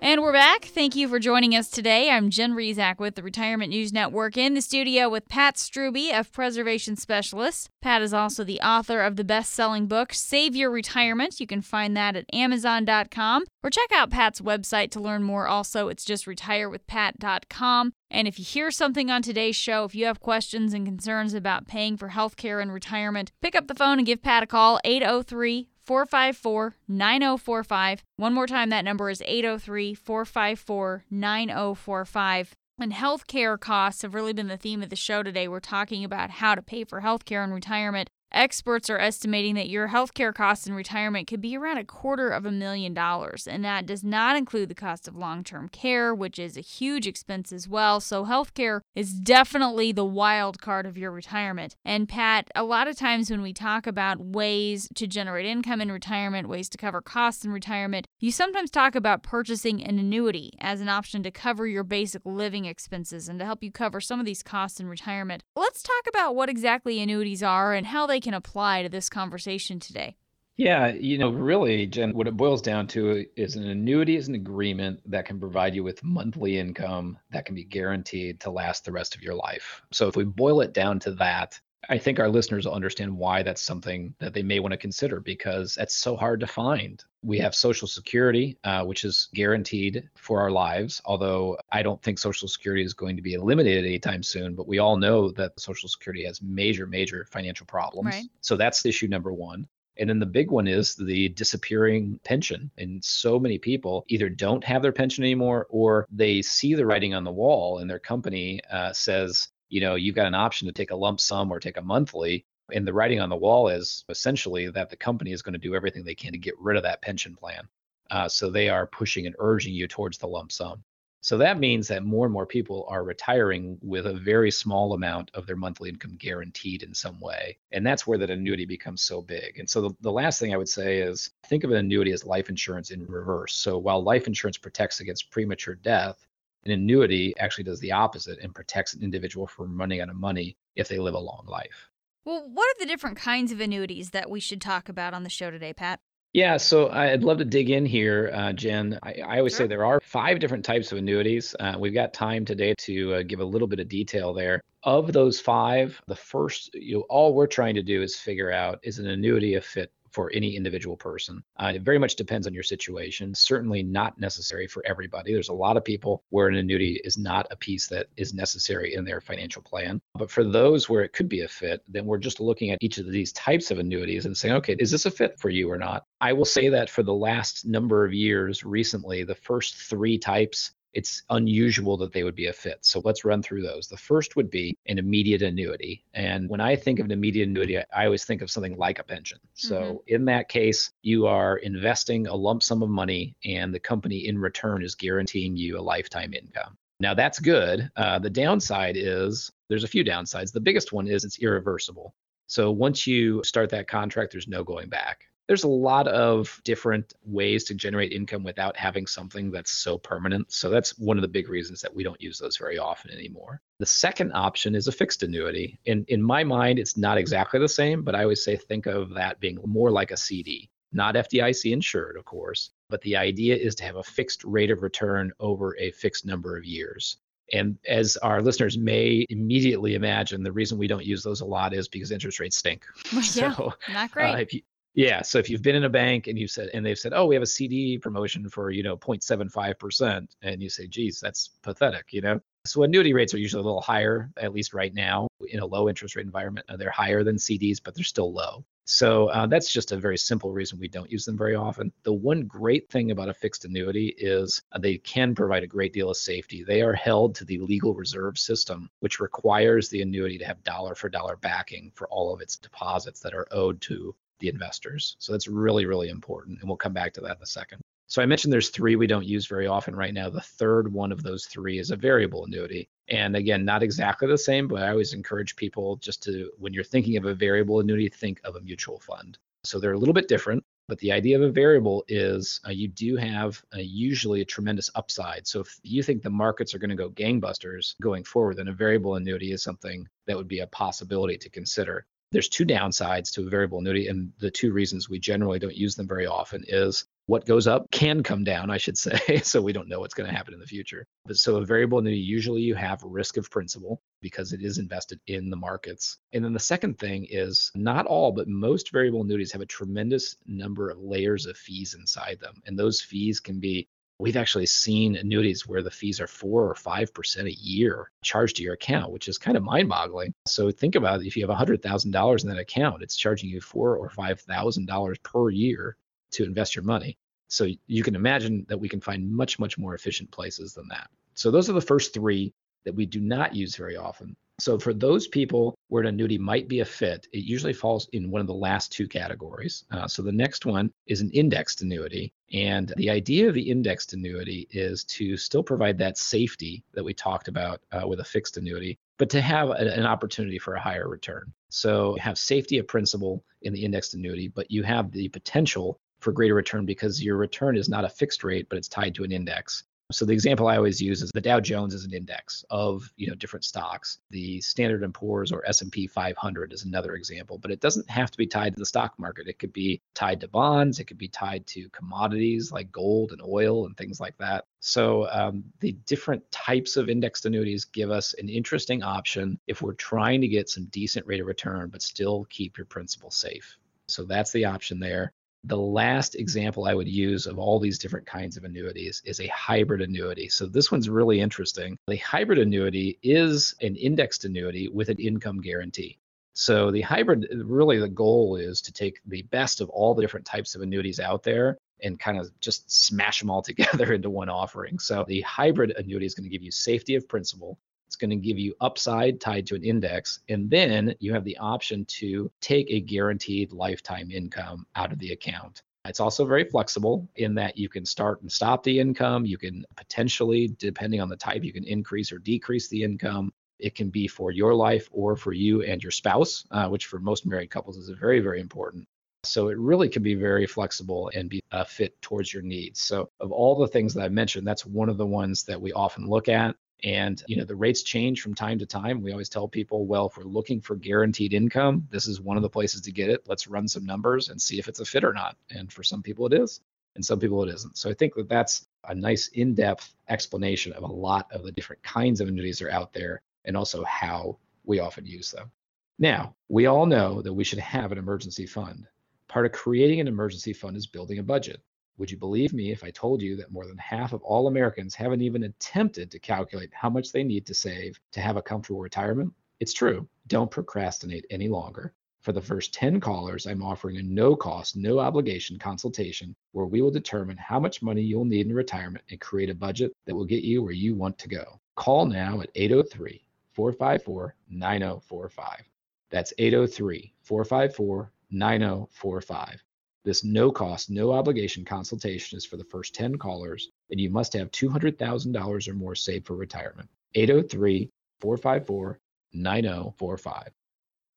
And we're back. Thank you for joining us today. I'm Jen Rizak with the Retirement News Network in the studio with Pat Strubbe of Preservation Specialist. Pat is also the author of the best selling book, Save Your Retirement. You can find that at Amazon.com or check out Pat's website to learn more. Also, it's just retirewithpat.com. And if you hear something on today's show, if you have questions and concerns about paying for health care and retirement, pick up the phone and give Pat a call, 803 454 9045. One more time, that number is 803 454 9045. And healthcare costs have really been the theme of the show today. We're talking about how to pay for healthcare in retirement. Experts are estimating that your healthcare costs in retirement could be around a quarter of a million dollars, and that does not include the cost of long term care, which is a huge expense as well. So, healthcare is definitely the wild card of your retirement. And, Pat, a lot of times when we talk about ways to generate income in retirement, ways to cover costs in retirement, you sometimes talk about purchasing an annuity as an option to cover your basic living expenses and to help you cover some of these costs in retirement. Let's talk about what exactly annuities are and how they can apply to this conversation today. Yeah, you know, really, Jen, what it boils down to is an annuity is an agreement that can provide you with monthly income that can be guaranteed to last the rest of your life. So if we boil it down to that, I think our listeners will understand why that's something that they may want to consider because that's so hard to find. We have Social Security, uh, which is guaranteed for our lives, although I don't think Social Security is going to be eliminated anytime soon. But we all know that Social Security has major, major financial problems. Right. So that's issue number one. And then the big one is the disappearing pension. And so many people either don't have their pension anymore or they see the writing on the wall and their company uh, says, you know, you've got an option to take a lump sum or take a monthly. And the writing on the wall is essentially that the company is going to do everything they can to get rid of that pension plan. Uh, so they are pushing and urging you towards the lump sum. So that means that more and more people are retiring with a very small amount of their monthly income guaranteed in some way. And that's where that annuity becomes so big. And so the, the last thing I would say is think of an annuity as life insurance in reverse. So while life insurance protects against premature death, an annuity actually does the opposite and protects an individual from running out of money if they live a long life. Well, what are the different kinds of annuities that we should talk about on the show today, Pat? Yeah, so I'd love to dig in here, uh, Jen. I, I always Sure. say there are five different types of annuities. Uh, we've got time today to uh, give a little bit of detail there. Of those five, the first, you know, all we're trying to do is figure out is an annuity a fit for any individual person. Uh, it very much depends on your situation. Certainly not necessary for everybody. There's a lot of people where an annuity is not a piece that is necessary in their financial plan. But for those where it could be a fit, then we're just looking at each of these types of annuities and saying, okay, is this a fit for you or not? I will say that for the last number of years recently, the first three types it's unusual that they would be a fit. So let's run through those. The first would be an immediate annuity. And when I think of an immediate annuity, I always think of something like a pension. So in that case, you are investing a lump sum of money and the company in return is guaranteeing you a lifetime income. Now that's good. Uh, the downside is there's a few downsides. The biggest one is it's irreversible. So once you start that contract, there's no going back. There's a lot of different ways to generate income without having something that's so permanent. So that's one of the big reasons that we don't use those very often anymore. The second option is a fixed annuity. In in my mind, it's not exactly the same, but I always say think of that being more like a CD. Not FDIC insured, of course, but the idea is to have a fixed rate of return over a fixed number of years. And as our listeners may immediately imagine, the reason we don't use those a lot is because interest rates stink. yeah, So not great. uh, if you, yeah, so if you've been in a bank and you said, and they've said, oh, we have a CD promotion for you know 0.75%, and you say, geez, that's pathetic, you know. So annuity rates are usually a little higher, at least right now, in a low interest rate environment. They're higher than CDs, but they're still low. So uh, that's just a very simple reason we don't use them very often. The one great thing about a fixed annuity is uh, they can provide a great deal of safety. They are held to the legal reserve system, which requires the annuity to have dollar for dollar backing for all of its deposits that are owed to the investors. So that's really, really important. And we'll come back to that in a second. So I mentioned there's three we don't use very often right now. The third one of those three is a variable annuity. And again, not exactly the same, but I always encourage people just to, when you're thinking of a variable annuity, think of a mutual fund. So they're a little bit different, but the idea of a variable is uh, you do have uh, usually a tremendous upside. So if you think the markets are going to go gangbusters going forward, then a variable annuity is something that would be a possibility to consider. There's two downsides to a variable annuity, and the two reasons we generally don't use them very often is what goes up can come down, I should say. so we don't know what's going to happen in the future. But so a variable annuity, usually you have risk of principal because it is invested in the markets. And then the second thing is not all, but most variable annuities have a tremendous number of layers of fees inside them. And those fees can be We've actually seen annuities where the fees are four or five percent a year charged to your account, which is kind of mind-boggling. So think about it. if you have hundred thousand dollars in that account, it's charging you four or five thousand dollars per year to invest your money. So you can imagine that we can find much, much more efficient places than that. So those are the first three that we do not use very often. So for those people where an annuity might be a fit, it usually falls in one of the last two categories. Uh, so the next one is an indexed annuity. And the idea of the indexed annuity is to still provide that safety that we talked about uh, with a fixed annuity, but to have a, an opportunity for a higher return. So you have safety of principal in the indexed annuity, but you have the potential for greater return because your return is not a fixed rate, but it's tied to an index. So the example I always use is the Dow Jones is an index of, you know, different stocks. The Standard & Poor's or S&P 500 is another example, but it doesn't have to be tied to the stock market. It could be tied to bonds, it could be tied to commodities like gold and oil and things like that. So um, the different types of indexed annuities give us an interesting option if we're trying to get some decent rate of return but still keep your principal safe. So that's the option there. The last example I would use of all these different kinds of annuities is a hybrid annuity. So this one's really interesting. The hybrid annuity is an indexed annuity with an income guarantee. So the hybrid, really the goal is to take the best of all the different types of annuities out there and kind of just smash them all together into one offering. So the hybrid annuity is going to give you safety of principal. Going to give you upside tied to an index. And then you have the option to take a guaranteed lifetime income out of the account. It's also very flexible in that you can start and stop the income. You can potentially, depending on the type, you can increase or decrease the income. It can be for your life or for you and your spouse, uh, which for most married couples is very, very important. So it really can be very flexible and be uh, fit towards your needs. So of all the things that I mentioned, that's one of the ones that we often look at. And you know the rates change from time to time. We always tell people, well, if we're looking for guaranteed income, this is one of the places to get it. Let's run some numbers and see if it's a fit or not. And for some people it is, and some people it isn't. So I think that that's a nice in-depth explanation of a lot of the different kinds of annuities that are out there, and also how we often use them. Now, we all know that we should have an emergency fund. Part of creating an emergency fund is building a budget. Would you believe me if I told you that more than half of all Americans haven't even attempted to calculate how much they need to save to have a comfortable retirement? It's true. Don't procrastinate any longer. For the first 10 callers, I'm offering a no cost, no obligation consultation where we will determine how much money you'll need in retirement and create a budget that will get you where you want to go. Call now at 803 454 9045. That's 803 454 9045. This no cost, no obligation consultation is for the first 10 callers, and you must have $200,000 or more saved for retirement. 803 454 9045.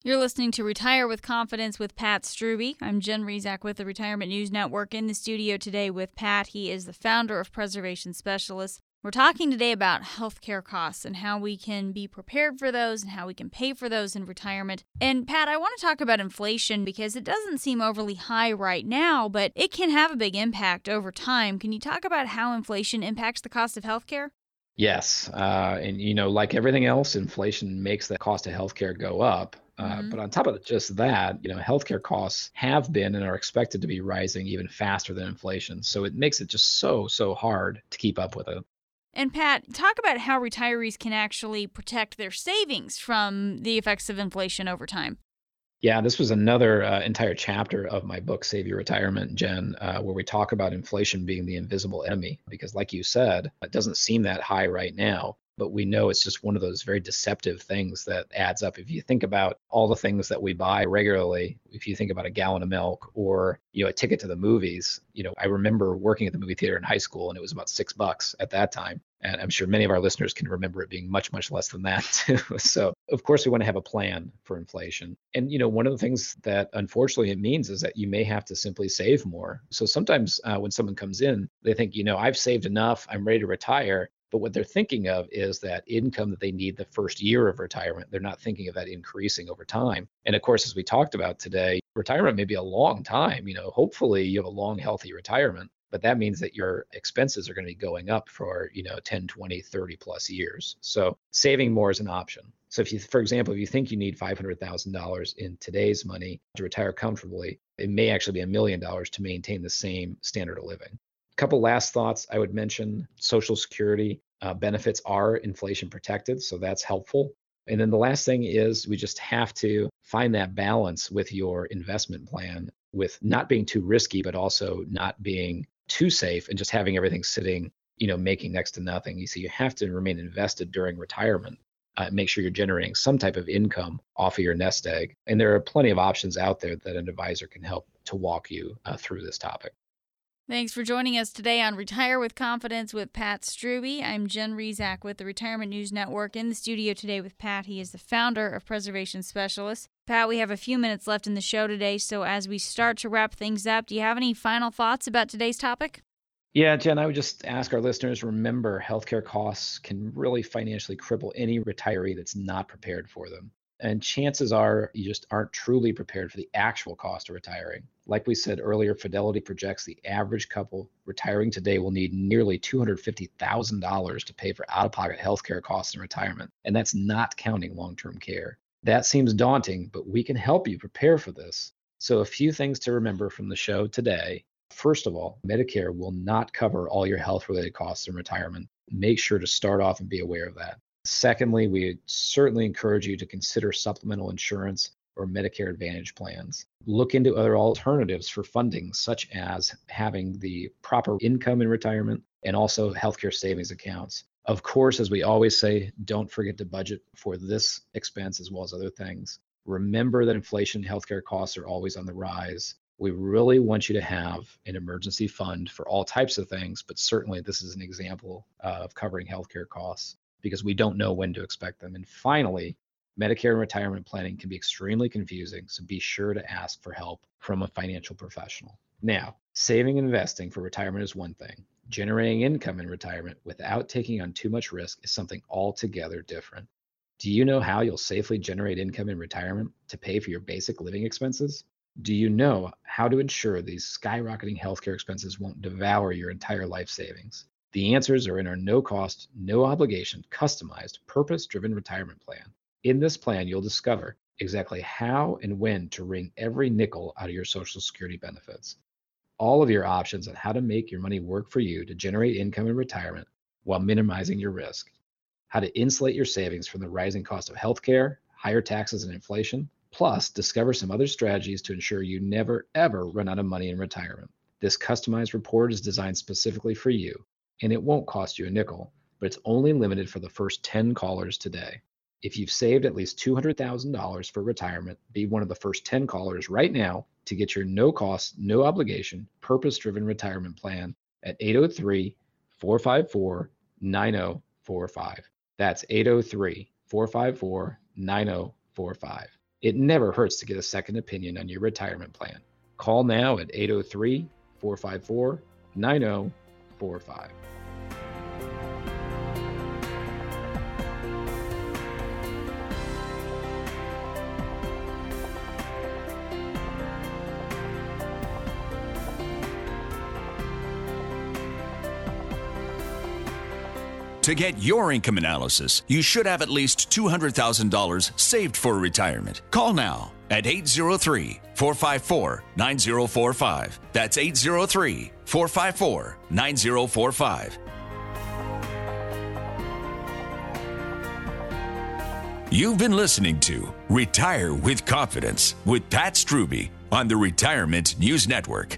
You're listening to Retire with Confidence with Pat Strubbe. I'm Jen Rizak with the Retirement News Network in the studio today with Pat. He is the founder of Preservation Specialists. We're talking today about healthcare costs and how we can be prepared for those and how we can pay for those in retirement. And Pat, I want to talk about inflation because it doesn't seem overly high right now, but it can have a big impact over time. Can you talk about how inflation impacts the cost of healthcare? Yes. Uh, and, you know, like everything else, inflation makes the cost of healthcare go up. Uh, Mhm. But on top of just that, you know, healthcare costs have been and are expected to be rising even faster than inflation. So it makes it just so, so hard to keep up with it. And Pat, talk about how retirees can actually protect their savings from the effects of inflation over time. Yeah, this was another uh, entire chapter of my book, Save Your Retirement, Jen, uh, where we talk about inflation being the invisible enemy. Because, like you said, it doesn't seem that high right now, but we know it's just one of those very deceptive things that adds up. If you think about all the things that we buy regularly, if you think about a gallon of milk or you know a ticket to the movies, you know, I remember working at the movie theater in high school, and it was about six bucks at that time. And I'm sure many of our listeners can remember it being much, much less than that too. So of course we want to have a plan for inflation. And you know, one of the things that unfortunately it means is that you may have to simply save more. So sometimes uh, when someone comes in, they think, you know, I've saved enough, I'm ready to retire. But what they're thinking of is that income that they need the first year of retirement. They're not thinking of that increasing over time. And of course, as we talked about today, retirement may be a long time. You know, hopefully you have a long, healthy retirement but that means that your expenses are going to be going up for you know 10 20 30 plus years so saving more is an option so if you for example if you think you need $500000 in today's money to retire comfortably it may actually be a million dollars to maintain the same standard of living couple last thoughts i would mention social security uh, benefits are inflation protected so that's helpful and then the last thing is we just have to find that balance with your investment plan with not being too risky, but also not being too safe and just having everything sitting, you know, making next to nothing. You see, you have to remain invested during retirement. Uh, make sure you're generating some type of income off of your nest egg. And there are plenty of options out there that an advisor can help to walk you uh, through this topic. Thanks for joining us today on Retire with Confidence with Pat Strubbe. I'm Jen Rizak with the Retirement News Network in the studio today with Pat. He is the founder of Preservation Specialists. Pat, we have a few minutes left in the show today, so as we start to wrap things up, do you have any final thoughts about today's topic? Yeah, Jen, I would just ask our listeners remember healthcare costs can really financially cripple any retiree that's not prepared for them. And chances are you just aren't truly prepared for the actual cost of retiring. Like we said earlier, Fidelity projects the average couple retiring today will need nearly $250,000 to pay for out of pocket healthcare costs in retirement. And that's not counting long term care. That seems daunting, but we can help you prepare for this. So, a few things to remember from the show today. First of all, Medicare will not cover all your health related costs in retirement. Make sure to start off and be aware of that. Secondly, we certainly encourage you to consider supplemental insurance or Medicare Advantage plans. Look into other alternatives for funding, such as having the proper income in retirement and also healthcare savings accounts. Of course, as we always say, don't forget to budget for this expense as well as other things. Remember that inflation and healthcare costs are always on the rise. We really want you to have an emergency fund for all types of things, but certainly this is an example of covering healthcare costs because we don't know when to expect them. And finally, Medicare and retirement planning can be extremely confusing, so be sure to ask for help from a financial professional. Now, saving and investing for retirement is one thing. Generating income in retirement without taking on too much risk is something altogether different. Do you know how you'll safely generate income in retirement to pay for your basic living expenses? Do you know how to ensure these skyrocketing healthcare expenses won't devour your entire life savings? The answers are in our no cost, no obligation, customized, purpose driven retirement plan. In this plan, you'll discover exactly how and when to wring every nickel out of your Social Security benefits, all of your options on how to make your money work for you to generate income in retirement while minimizing your risk, how to insulate your savings from the rising cost of healthcare, higher taxes, and inflation, plus discover some other strategies to ensure you never, ever run out of money in retirement. This customized report is designed specifically for you and it won't cost you a nickel, but it's only limited for the first 10 callers today. If you've saved at least $200,000 for retirement, be one of the first 10 callers right now to get your no cost, no obligation, purpose driven retirement plan at 803 454 9045. That's 803 454 9045. It never hurts to get a second opinion on your retirement plan. Call now at 803 454 9045. To get your income analysis, you should have at least $200,000 saved for retirement. Call now at 803 454 9045. That's 803 454 9045. You've been listening to Retire with Confidence with Pat Strubbe on the Retirement News Network.